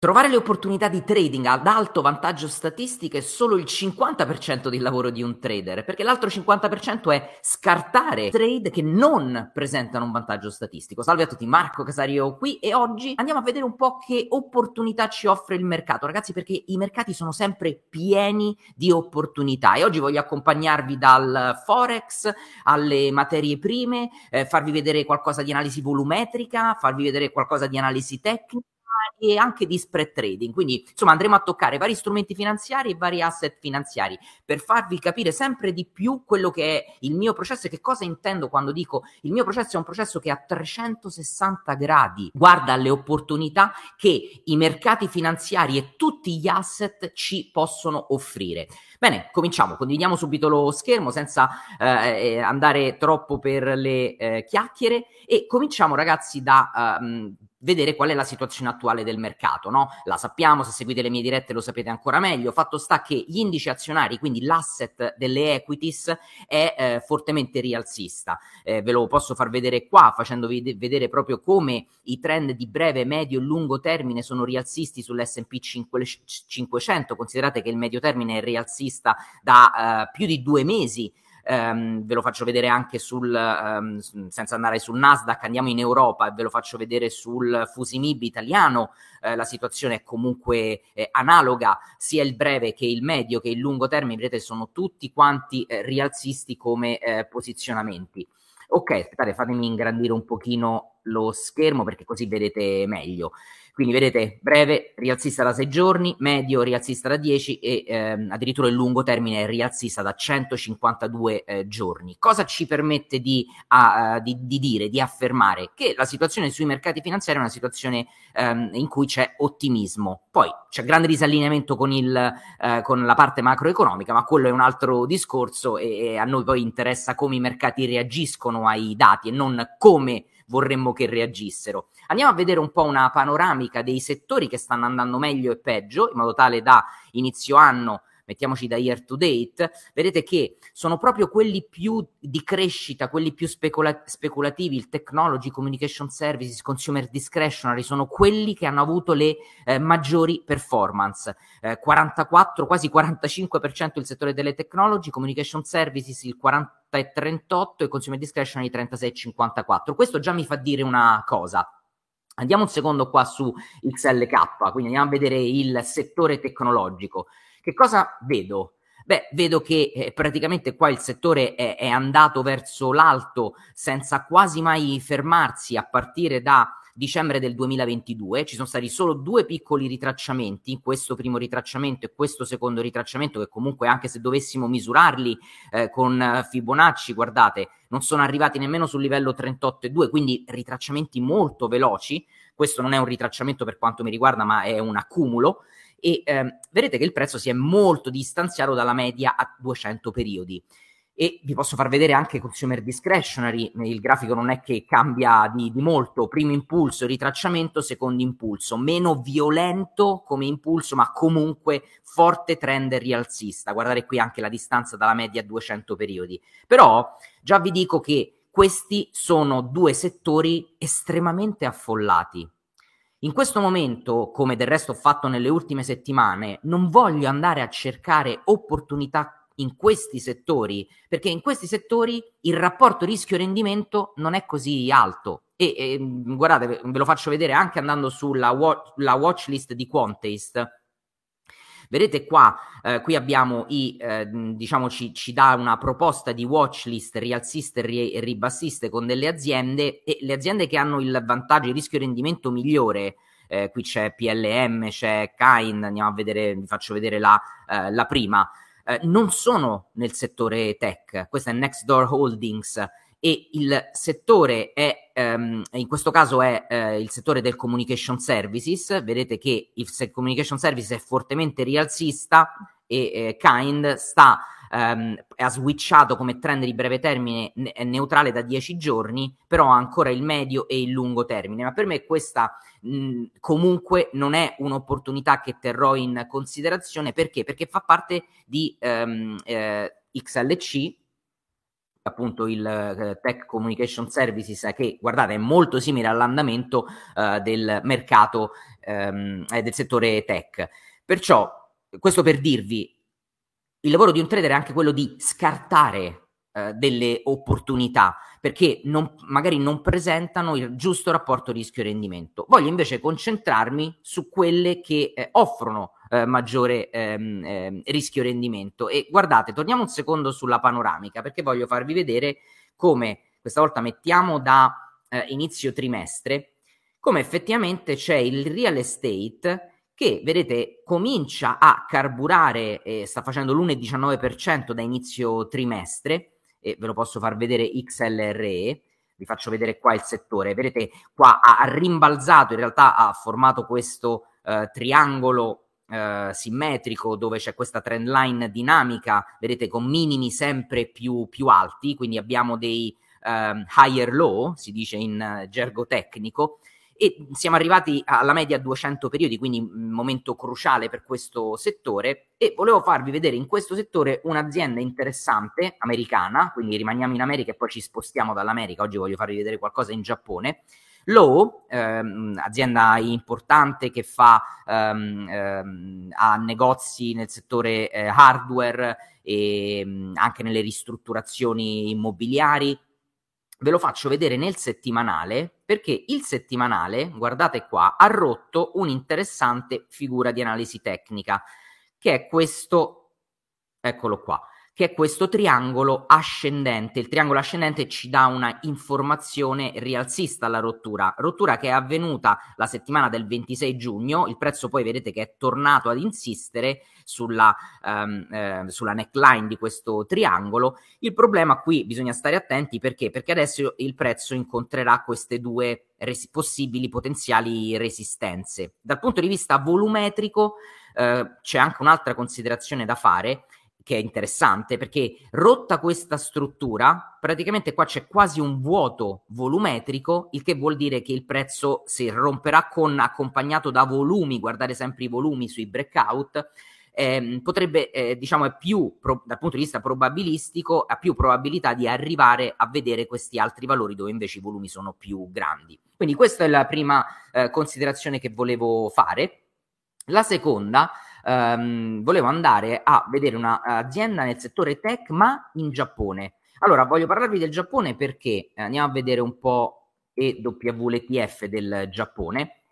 Trovare le opportunità di trading ad alto vantaggio statistico è solo il 50% del lavoro di un trader, perché l'altro 50% è scartare trade che non presentano un vantaggio statistico. Salve a tutti, Marco Casario qui e oggi andiamo a vedere un po' che opportunità ci offre il mercato, ragazzi, perché i mercati sono sempre pieni di opportunità e oggi voglio accompagnarvi dal forex alle materie prime, eh, farvi vedere qualcosa di analisi volumetrica, farvi vedere qualcosa di analisi tecnica e anche di spread trading. Quindi, insomma, andremo a toccare vari strumenti finanziari e vari asset finanziari per farvi capire sempre di più quello che è il mio processo e che cosa intendo quando dico il mio processo è un processo che a 360 gradi guarda alle opportunità che i mercati finanziari e tutti gli asset ci possono offrire. Bene, cominciamo, condividiamo subito lo schermo senza eh, eh andare troppo per le eh, chiacchiere e cominciamo ragazzi da um, vedere qual è la situazione attuale del mercato, no? La sappiamo, se seguite le mie dirette lo sapete ancora meglio. Fatto sta che gli indici azionari, quindi l'asset delle equities, è eh, fortemente rialzista. Eh, ve lo posso far vedere qua, facendovi vedere proprio come i trend di breve, medio e lungo termine sono rialzisti sull'S&P 500. Considerate che il medio termine è rialzista da eh, più di due mesi ehm, ve lo faccio vedere anche sul, ehm, senza andare sul Nasdaq, andiamo in Europa e ve lo faccio vedere sul Fusimib italiano, eh, la situazione è comunque eh, analoga, sia il breve che il medio che il lungo termine, vedete sono tutti quanti eh, rialzisti come eh, posizionamenti. Ok, aspettate, fatemi ingrandire un pochino lo schermo perché così vedete meglio. Quindi vedete, breve rialzista da 6 giorni, medio rialzista da 10 e ehm, addirittura il lungo termine rialzista da 152 eh, giorni. Cosa ci permette di, uh, di, di, dire, di affermare? Che la situazione sui mercati finanziari è una situazione ehm, in cui c'è ottimismo. Poi c'è grande disallineamento con, il, eh, con, la parte macroeconomica, ma quello è un altro discorso e, e a noi poi interessa come i mercati reagiscono ai dati e non come vorremmo che reagissero. Andiamo a vedere un po' una panoramica dei settori che stanno andando meglio e peggio, in modo tale da inizio anno mettiamoci da year to date, vedete che sono proprio quelli più di crescita, quelli più specula- speculativi, il technology, communication services, consumer discretionary, sono quelli che hanno avuto le eh, maggiori performance. Eh, 44, quasi 45% il settore delle technology, communication services il 40 e 38 e consumer discretionary 36 e 54. Questo già mi fa dire una cosa. Andiamo un secondo qua su XLK, quindi andiamo a vedere il settore tecnologico. Che cosa vedo? Beh, vedo che eh, praticamente qua il settore è, è, andato verso l'alto senza quasi mai fermarsi a partire da dicembre del 2022. Ci sono stati solo due piccoli ritracciamenti, questo primo ritracciamento e questo secondo ritracciamento, che comunque anche se dovessimo misurarli eh, con Fibonacci, guardate, non sono arrivati nemmeno sul livello 38,2, quindi ritracciamenti molto veloci. Questo non è un ritracciamento per quanto mi riguarda, ma è un accumulo e eh, vedete che il prezzo si è molto distanziato dalla media a 200 periodi. E vi posso far vedere anche consumer discretionary, il grafico non è che cambia di, di molto, primo impulso, ritracciamento, secondo impulso, meno violento come impulso, ma comunque forte trend rialzista. Guardate qui anche la distanza dalla media a 200 periodi. Però già vi dico che questi sono due settori estremamente affollati in questo momento, come del resto ho fatto nelle ultime settimane, non voglio andare a cercare opportunità in questi settori, perché in questi settori il rapporto rischio-rendimento non è così alto. E, e guardate, ve lo faccio vedere anche andando sulla watch, watch list di Quantast Vedete qua, eh, qui abbiamo i, eh, diciamo, ci, ci, dà una proposta di watch list rialziste e ribassiste con delle aziende e le aziende che hanno il vantaggio, il rischio rendimento migliore, eh, qui c'è PLM, c'è Kain, andiamo a vedere, vi faccio vedere la, eh, la prima, eh, non sono nel settore tech, questa è Nextdoor Holdings e il settore è, um, in questo caso è uh, il settore del communication services, vedete che il communication services è fortemente rialzista e eh, Kind sta, um, ha switchato come trend di breve termine ne- neutrale da 10 giorni, però ha ancora il medio e il lungo termine, ma per me questa mh, comunque non è un'opportunità che terrò in considerazione. Perché? Perché fa parte di um, eh, XLC appunto il uh, Tech Communication Services che guardate è molto simile all'andamento uh, del mercato um, eh, del settore tech. Perciò questo per dirvi il lavoro di un trader è anche quello di scartare eh, delle opportunità perché non, magari non presentano il giusto rapporto rischio-rendimento. Voglio invece concentrarmi su quelle che eh, offrono eh, maggiore ehm, ehm, rischio-rendimento. E guardate, torniamo un secondo sulla panoramica perché voglio farvi vedere come questa volta mettiamo da eh, inizio trimestre come effettivamente c'è il real estate che vedete comincia a carburare, eh, sta facendo l'1,19% da inizio trimestre, e ve lo posso far vedere XLRE, vi faccio vedere qua il settore, vedete qua ha, rimbalzato, in realtà ha formato questo eh, triangolo eh, simmetrico dove c'è questa trend line dinamica, vedete con minimi sempre più, più alti, quindi abbiamo dei um, higher low, si dice in uh, gergo tecnico, e siamo arrivati alla media 200 periodi, quindi un momento cruciale per questo settore e volevo farvi vedere in questo settore un'azienda interessante americana, quindi rimaniamo in America e poi ci spostiamo dall'America, oggi voglio farvi vedere qualcosa in Giappone. Low, ehm, azienda importante che fa ehm, ehm, ha negozi nel settore eh, hardware e mm, anche nelle ristrutturazioni immobiliari, ve lo faccio vedere nel settimanale perché il settimanale, guardate qua, ha rotto un'interessante figura di analisi tecnica, che è questo, eccolo qua, che è questo triangolo ascendente. Il triangolo ascendente ci dà una informazione rialzista alla rottura, rottura che è avvenuta la settimana del 26 giugno, il prezzo poi vedete che è tornato ad insistere sulla, um, eh, sulla neckline di questo triangolo. Il problema qui bisogna stare attenti perché? Perché adesso il prezzo incontrerà queste due res- possibili potenziali resistenze. Dal punto di vista volumetrico eh, c'è anche un'altra considerazione da fare che è interessante perché rotta questa struttura, praticamente qua c'è quasi un vuoto volumetrico, il che vuol dire che il prezzo si romperà con accompagnato da volumi, guardare sempre i volumi sui breakout, eh, potrebbe, eh, diciamo, è più pro, dal punto di vista probabilistico, ha più probabilità di arrivare a vedere questi altri valori dove invece i volumi sono più grandi. Quindi questa è la prima eh, considerazione che volevo fare. La seconda ehm, volevo andare a vedere un'azienda nel settore tech, ma in Giappone. Allora, voglio parlarvi del Giappone perché eh, andiamo a vedere un po' EWLTF del Giappone.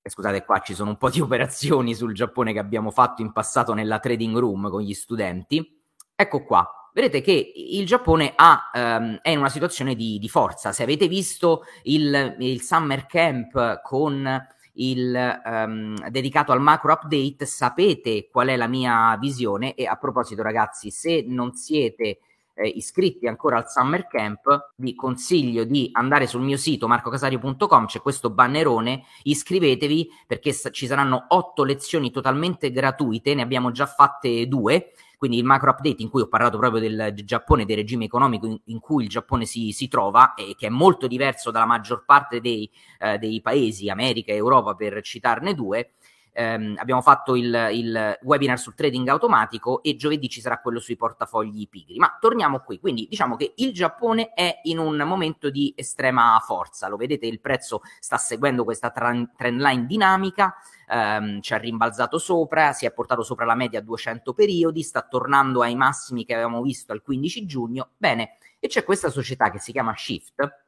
Eh, scusate, qua ci sono un po' di operazioni sul Giappone che abbiamo fatto in passato nella trading room con gli studenti. Ecco qua, vedete che il Giappone ha, um, è in una situazione di, di, forza. Se avete visto il, il Summer Camp con il um, dedicato al macro update, sapete qual è la mia visione e a proposito ragazzi, se non siete eh, iscritti ancora al Summer Camp, vi consiglio di andare sul mio sito marcocasario.com, c'è questo bannerone, iscrivetevi perché s- ci saranno otto lezioni totalmente gratuite, ne abbiamo già fatte due quindi il macro update in cui ho parlato proprio del Giappone, del regime economico in, in cui il Giappone si, si, trova e che è molto diverso dalla maggior parte dei, eh, dei paesi, America e Europa per citarne due, ehm, abbiamo fatto il, il, webinar sul trading automatico e giovedì ci sarà quello sui portafogli pigri. Ma torniamo qui, quindi diciamo che il Giappone è in un momento di estrema forza, lo vedete il prezzo sta seguendo questa trend line dinamica, ehm, ci ha rimbalzato sopra, si è portato sopra la media a 200 periodi, sta tornando ai massimi che avevamo visto al 15 giugno, bene, e c'è questa società che si chiama Shift,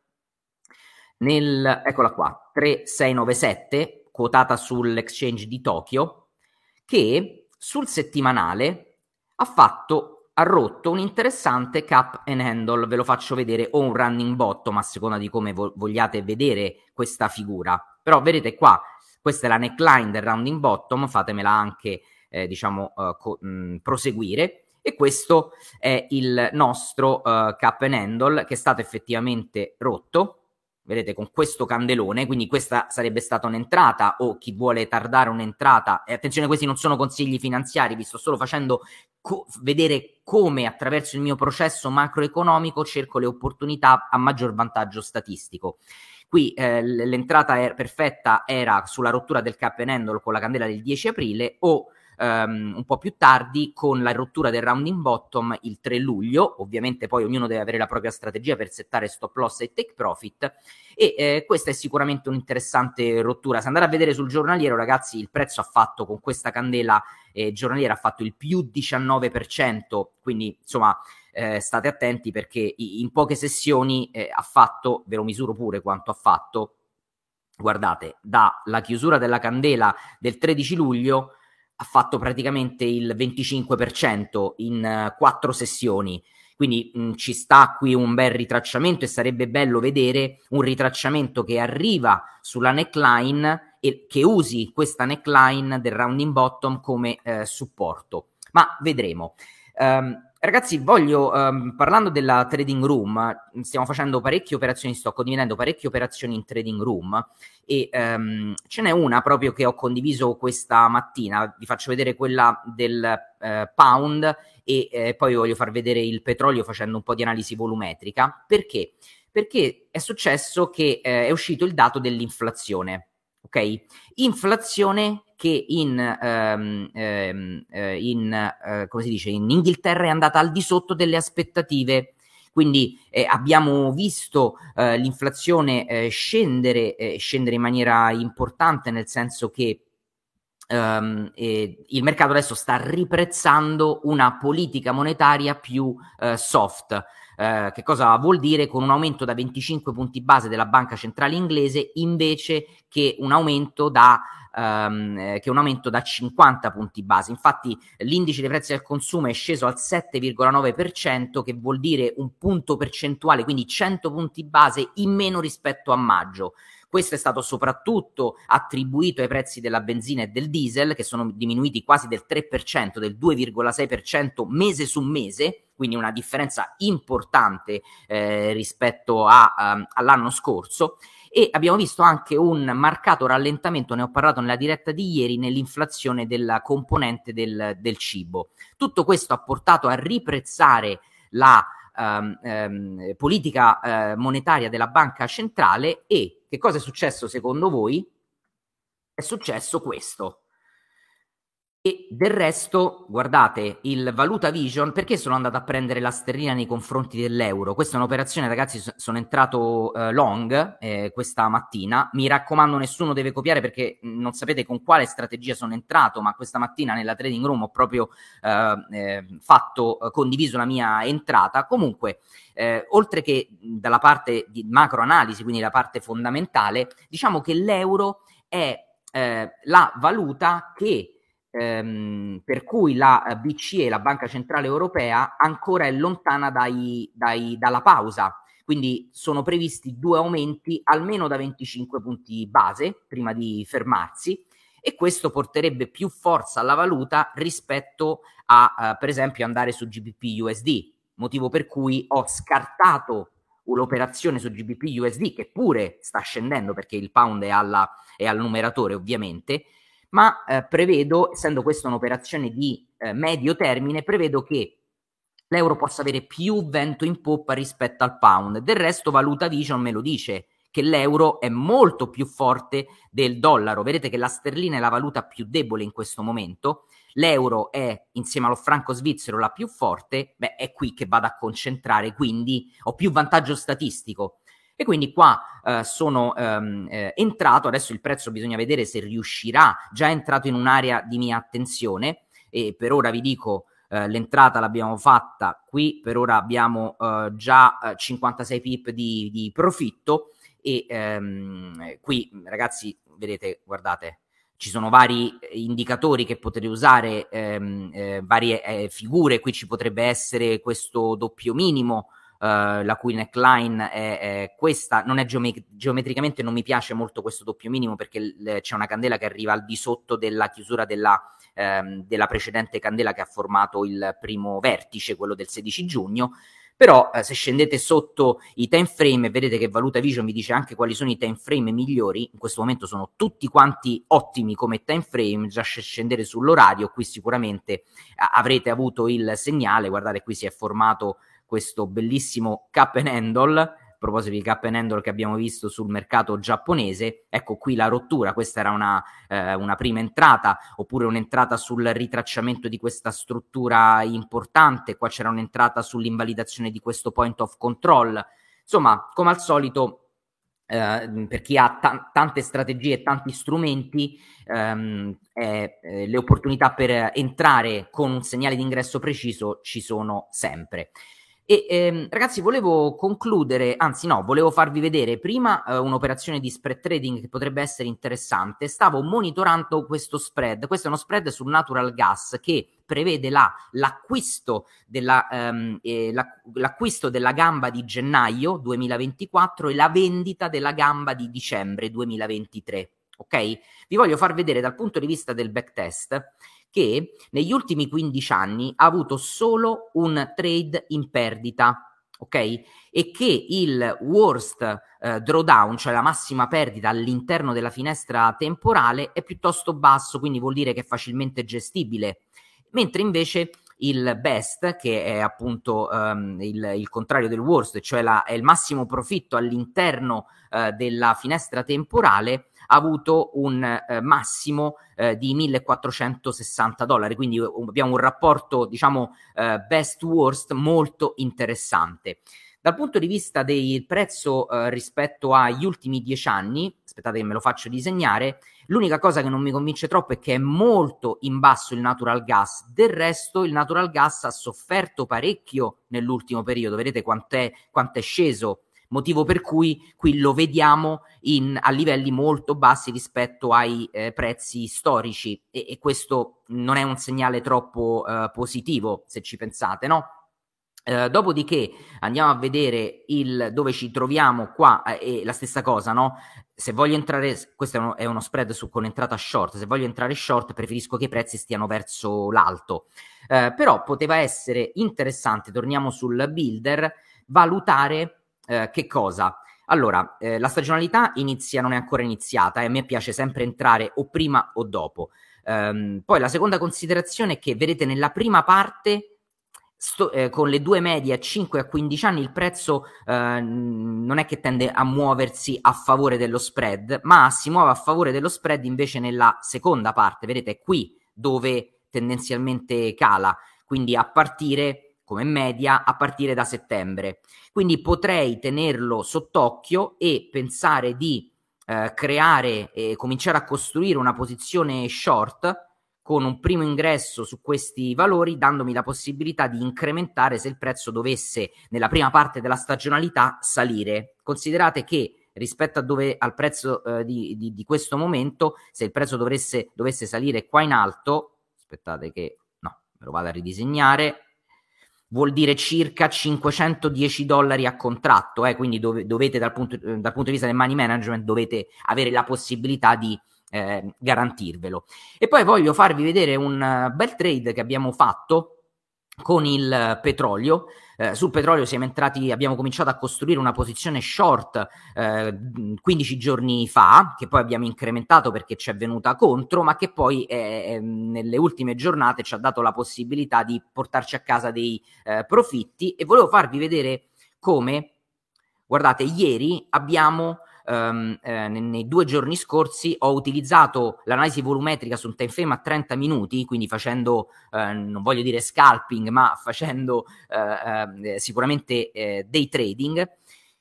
nel, eccola qua, 3697, quotata sull'exchange di Tokyo, che sul settimanale ha fatto ha rotto un interessante cap and handle, ve lo faccio vedere, o un running bottom a seconda di come vo- vogliate vedere questa figura. Però vedete qua, questa è la neckline del rounding bottom, fatemela anche, eh, diciamo, uh, co- mh, proseguire. E questo è il nostro uh, cap and handle che è stato effettivamente rotto vedete con questo candelone, quindi questa sarebbe stata un'entrata o chi vuole tardare un'entrata, e attenzione questi non sono consigli finanziari, vi sto solo facendo co- vedere come attraverso il mio processo macroeconomico cerco le opportunità a maggior vantaggio statistico. Qui eh, l'entrata er- perfetta era sulla rottura del cap and handle con la candela del 10 aprile o um, un po' più tardi con la rottura del rounding bottom il 3 luglio, ovviamente poi ognuno deve avere la propria strategia per settare stop loss e take profit. E eh, questa è sicuramente un'interessante rottura. Se andate a vedere sul giornaliero ragazzi il prezzo ha fatto con questa candela eh, giornaliera ha fatto il più 19%, quindi insomma eh, state attenti perché in poche sessioni eh, ha fatto, ve lo misuro pure quanto ha fatto, guardate, dalla chiusura della candela del 13 luglio ha fatto praticamente il 25% in uh, quattro sessioni. Quindi mh, ci sta qui un bel ritracciamento e sarebbe bello vedere un ritracciamento che arriva sulla neckline e che usi questa neckline del rounding bottom come eh, supporto. Ma vedremo. Um, Ragazzi, voglio, um, parlando della trading room, stiamo facendo parecchie operazioni, sto condividendo parecchie operazioni in trading room e um, ce n'è una proprio che ho condiviso questa mattina, vi faccio vedere quella del uh, pound e eh, poi voglio far vedere il petrolio facendo un po' di analisi volumetrica. Perché? Perché è successo che eh, è uscito il dato dell'inflazione, ok? Inflazione che in, ehm, ehm, eh, in, eh, dice, in Inghilterra è andata al di sotto delle aspettative. Quindi eh, abbiamo visto eh, l'inflazione eh, scendere, eh, scendere in maniera importante, nel senso che Um, il mercato adesso sta riprezzando una politica monetaria più uh, soft. Uh, che cosa vuol dire? Con un aumento da 25 punti base della banca centrale inglese invece che un aumento da um, eh, che è un aumento da 50 punti base. Infatti l'indice dei prezzi al consumo è sceso al 7,9%, che vuol dire un punto percentuale, quindi 100 punti base in meno rispetto a maggio. Questo è stato soprattutto attribuito ai prezzi della benzina e del diesel, che sono diminuiti quasi del 3%, del 2,6% mese su mese, quindi una differenza importante eh, rispetto a, um, all'anno scorso e abbiamo visto anche un marcato rallentamento, ne ho parlato nella diretta di ieri, nell'inflazione della componente del, del cibo. Tutto questo ha portato a riprezzare la um, um, politica uh, monetaria della banca centrale e che cosa è successo secondo voi? È successo questo. E del resto, guardate, il Valuta Vision, perché sono andato a prendere la sterlina nei confronti dell'euro? Questa è un'operazione, ragazzi, sono entrato eh, long eh, questa mattina. Mi raccomando, nessuno deve copiare perché non sapete con quale strategia sono entrato, ma questa mattina nella trading room ho proprio eh, eh fatto, eh, condiviso la mia entrata. Comunque, eh, oltre che dalla parte di macro analisi, quindi la parte fondamentale, diciamo che l'euro è la valuta che ehm, per cui la eh, BCE, la Banca Centrale Europea, ancora è lontana dai, dai, dalla pausa. Quindi sono previsti due aumenti almeno da 25 punti base prima di fermarsi e questo porterebbe più forza alla valuta rispetto a, uh, per esempio, andare su GBP USD, motivo per cui ho scartato l'operazione su GBP USD che pure sta scendendo perché il pound è, alla, è al numeratore ovviamente, ma eh, prevedo, essendo questa un'operazione di eh, medio termine, prevedo che l'euro possa avere più vento in poppa rispetto al pound. Del resto Valuta Vision me lo dice che l'euro è molto più forte del dollaro. Vedete che la sterlina è la valuta più debole in questo momento. L'euro è insieme allo franco svizzero la più forte. Beh, è qui che vado a concentrare, quindi ho più vantaggio statistico. E quindi qua eh, sono ehm, eh, entrato, adesso il prezzo bisogna vedere se riuscirà, già entrato in un'area di mia attenzione e per ora vi dico eh, l'entrata l'abbiamo fatta, qui per ora abbiamo eh, già 56 eh, pip di, di profitto e ehm, qui ragazzi vedete guardate ci sono vari indicatori che potete usare, ehm, eh, varie eh, figure, qui ci potrebbe essere questo doppio minimo Uh, la cui neckline è, è questa, non è geomet- geometricamente non mi piace molto questo doppio minimo perché l- c'è una candela che arriva al di sotto della chiusura della, ehm, della, precedente candela che ha formato il primo vertice, quello del 16 giugno. Però eh, se scendete sotto i time frame e vedete che Valuta Vision vi dice anche quali sono i time frame migliori, in questo momento sono tutti quanti ottimi come time frame, già scendere sull'orario, qui sicuramente eh, avrete avuto il segnale, guardate qui si è formato questo bellissimo cup and handle proposito di cap and handle che abbiamo visto sul mercato giapponese, ecco qui la rottura, questa era una, eh, una prima entrata, oppure un'entrata sul ritracciamento di questa struttura importante, qua c'era un'entrata sull'invalidazione di questo point of control, insomma, come al solito Uh, per chi ha t- tante strategie e tanti strumenti, um, eh, eh, le opportunità per entrare con un segnale di ingresso preciso ci sono sempre. E ehm, ragazzi, volevo concludere, anzi no, volevo farvi vedere prima eh, un'operazione di spread trading che potrebbe essere interessante. Stavo monitorando questo spread. Questo è uno spread sul natural gas che prevede la, l'acquisto, della, ehm, eh, l'acquisto della gamba di gennaio 2024 e la vendita della gamba di dicembre 2023. Ok? Vi voglio far vedere dal punto di vista del backtest che negli ultimi 15 anni ha avuto solo un trade in perdita, ok? E che il worst eh, drawdown, cioè la massima perdita all'interno della finestra temporale, è piuttosto basso, quindi vuol dire che è facilmente gestibile. Mentre invece il best, che è appunto um, il, il, contrario del worst, cioè la, è il massimo profitto all'interno uh, della finestra temporale, ha avuto un eh, massimo eh, di 1460 dollari, quindi abbiamo un rapporto diciamo eh, best worst molto interessante. Dal punto di vista del prezzo eh, rispetto agli ultimi dieci anni, aspettate che me lo faccio disegnare, l'unica cosa che non mi convince troppo è che è molto in basso il natural gas, del resto il natural gas ha sofferto parecchio nell'ultimo periodo, vedete quanto è sceso. Motivo per cui qui lo vediamo in, a livelli molto bassi rispetto ai eh, prezzi storici. E, e, questo non è un segnale troppo eh, positivo se ci pensate, no? Uh, dopodiché andiamo a vedere il, dove ci troviamo qua eh, la stessa cosa, no? Se voglio entrare, questo è uno, è uno spread su, con entrata short, se voglio entrare short preferisco che i prezzi stiano verso l'alto. Uh, però poteva essere interessante, torniamo sul builder, valutare eh, che cosa? Allora, eh, la stagionalità inizia, non è ancora iniziata e a me piace sempre entrare o prima o dopo. Um, poi la seconda considerazione è che vedete nella prima parte sto, eh, con le due medie a 5 e a 15 anni il prezzo eh, non è che tende a muoversi a favore dello spread, ma si muove a favore dello spread invece nella seconda parte, vedete è qui dove tendenzialmente cala, quindi a partire come media a partire da settembre. Quindi potrei tenerlo sott'occhio e pensare di eh, creare e cominciare a costruire una posizione short con un primo ingresso su questi valori, dandomi la possibilità di incrementare se il prezzo dovesse nella prima parte della stagionalità salire. Considerate che rispetto dove, al prezzo eh, di, di, di, questo momento, se il prezzo dovesse, dovesse salire qua in alto, aspettate che no, me lo vado a ridisegnare, vuol dire circa 510 dollari a contratto, eh, quindi dove, dovete dal punto, dal punto, di vista del money management dovete avere la possibilità di eh, garantirvelo. E poi voglio farvi vedere un uh, bel trade che abbiamo fatto con il petrolio. Eh, sul petrolio siamo entrati, abbiamo cominciato a costruire una posizione short eh, 15 giorni fa, che poi abbiamo incrementato perché ci è venuta contro, ma che poi eh, nelle ultime giornate ci ha dato la possibilità di portarci a casa dei eh, profitti e volevo farvi vedere come, guardate, ieri abbiamo um, eh, nei due giorni scorsi ho utilizzato l'analisi volumetrica su un time frame a 30 minuti, quindi facendo, eh, non voglio dire scalping, ma facendo eh, eh sicuramente eh, day trading.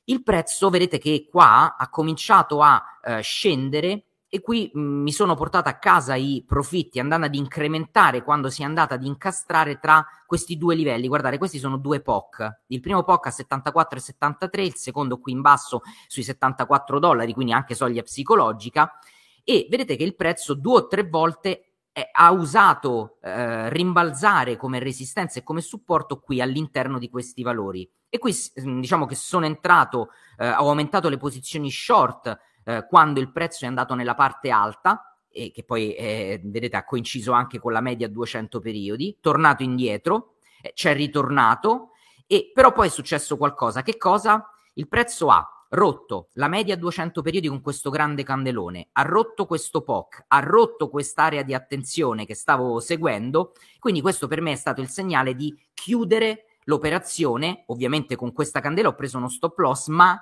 Il prezzo, vedete che qua ha cominciato a eh, scendere e qui mh, mi sono portata a casa i profitti andando ad incrementare quando si è andata ad incastrare tra questi due livelli. Guardate, questi sono due POC. Il primo POC a 74,73, il secondo qui in basso sui 74 dollari, quindi anche soglia psicologica. E vedete che il prezzo due o tre volte è, ha usato eh, rimbalzare come resistenza e come supporto qui all'interno di questi valori. E qui diciamo che sono entrato, eh, ho aumentato le posizioni short eh, quando il prezzo è andato nella parte alta, e che poi eh, vedete ha coinciso anche con la media 200 periodi, tornato indietro, eh, c'è ritornato, e però poi è successo qualcosa. Che cosa? Il prezzo ha rotto la media 200 periodi con questo grande candelone, ha rotto questo POC, ha rotto quest'area di attenzione che stavo seguendo, quindi questo per me è stato il segnale di chiudere l'operazione, ovviamente con questa candela ho preso uno stop loss, ma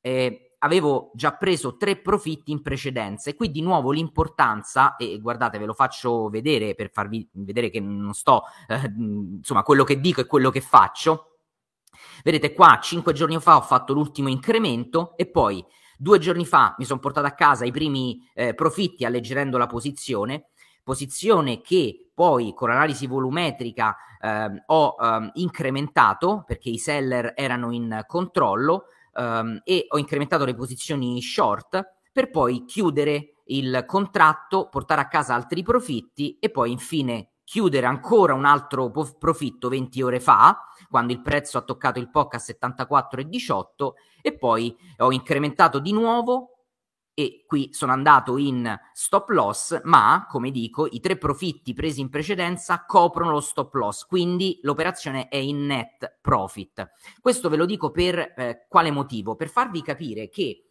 eh, avevo già preso tre profitti in precedenza e qui di nuovo l'importanza, e guardate ve lo faccio vedere per farvi vedere che non sto, eh, insomma quello che dico e quello che faccio, vedete qua cinque giorni fa ho fatto l'ultimo incremento e poi due giorni fa mi sono portato a casa i primi eh, profitti alleggerendo la posizione, posizione che poi con l'analisi volumetrica eh, ho eh, incrementato perché i seller erano in controllo ehm, e ho incrementato le posizioni short per poi chiudere il contratto, portare a casa altri profitti e poi infine chiudere ancora un altro profitto 20 ore fa, quando il prezzo ha toccato il POC a 74,18 e poi ho incrementato di nuovo e qui sono andato in stop loss, ma come dico, i tre profitti presi in precedenza coprono lo stop loss, quindi l'operazione è in net profit. Questo ve lo dico per eh, quale motivo? Per farvi capire che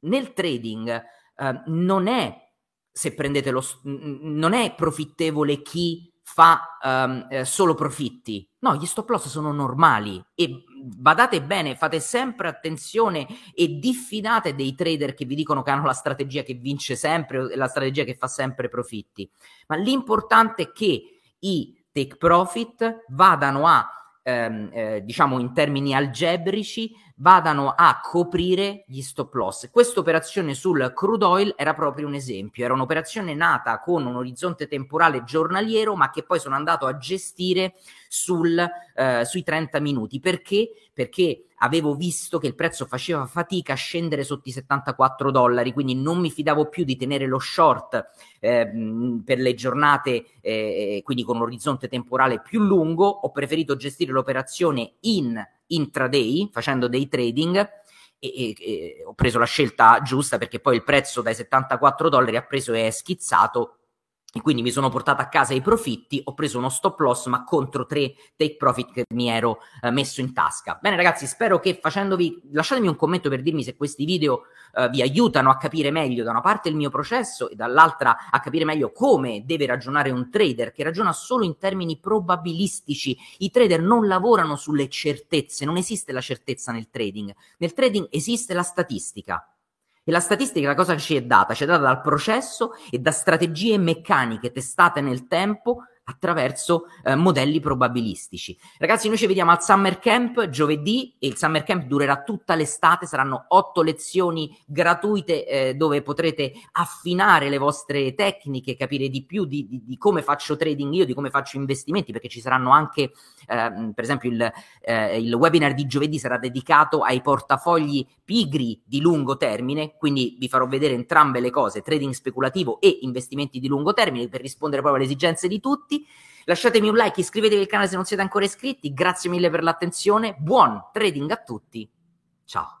nel trading eh, non è se prendete lo non è profittevole chi fa um, eh, solo profitti. No, gli stop loss sono normali e badate bene, fate sempre attenzione e diffidate dei trader che vi dicono che hanno la strategia che vince sempre, la strategia che fa sempre profitti. Ma l'importante è che i take profit vadano a ehm, eh, diciamo in termini algebrici, vadano a coprire gli stop loss. Questa operazione sul crude oil era proprio un esempio, era un'operazione nata con un orizzonte temporale giornaliero, ma che poi sono andato a gestire sul, eh, sui 30 minuti. Perché? Perché avevo visto che il prezzo faceva fatica a scendere sotto i 74 dollari, quindi non mi fidavo più di tenere lo short eh, per le giornate, eh, quindi con un orizzonte temporale più lungo, ho preferito gestire l'operazione in intraday, facendo dei trading. E, e, e ho preso la scelta giusta perché poi il prezzo dai 74 dollari ha preso e è schizzato e quindi mi sono portato a casa i profitti, ho preso uno stop loss ma contro tre take profit che mi ero eh, messo in tasca. Bene ragazzi, spero che facendovi, lasciatemi un commento per dirmi se questi video eh, vi aiutano a capire meglio da una parte il mio processo e dall'altra a capire meglio come deve ragionare un trader che ragiona solo in termini probabilistici. I trader non lavorano sulle certezze, non esiste la certezza nel trading. Nel trading esiste la statistica. E la statistica cosa ci è data? Ci è data dal processo e da strategie meccaniche testate nel tempo attraverso eh, modelli probabilistici. Ragazzi, noi ci vediamo al Summer Camp giovedì e il Summer Camp durerà tutta l'estate, saranno otto lezioni gratuite eh, dove potrete affinare le vostre tecniche, capire di più di, di, di, come faccio trading io, di come faccio investimenti, perché ci saranno anche, eh, per esempio, il, eh, il webinar di giovedì sarà dedicato ai portafogli pigri di lungo termine, quindi vi farò vedere entrambe le cose, trading speculativo e investimenti di lungo termine, per rispondere proprio alle esigenze di tutti. Lasciatemi un like, iscrivetevi al canale se non siete ancora iscritti. Grazie mille per l'attenzione. Buon trading a tutti. Ciao.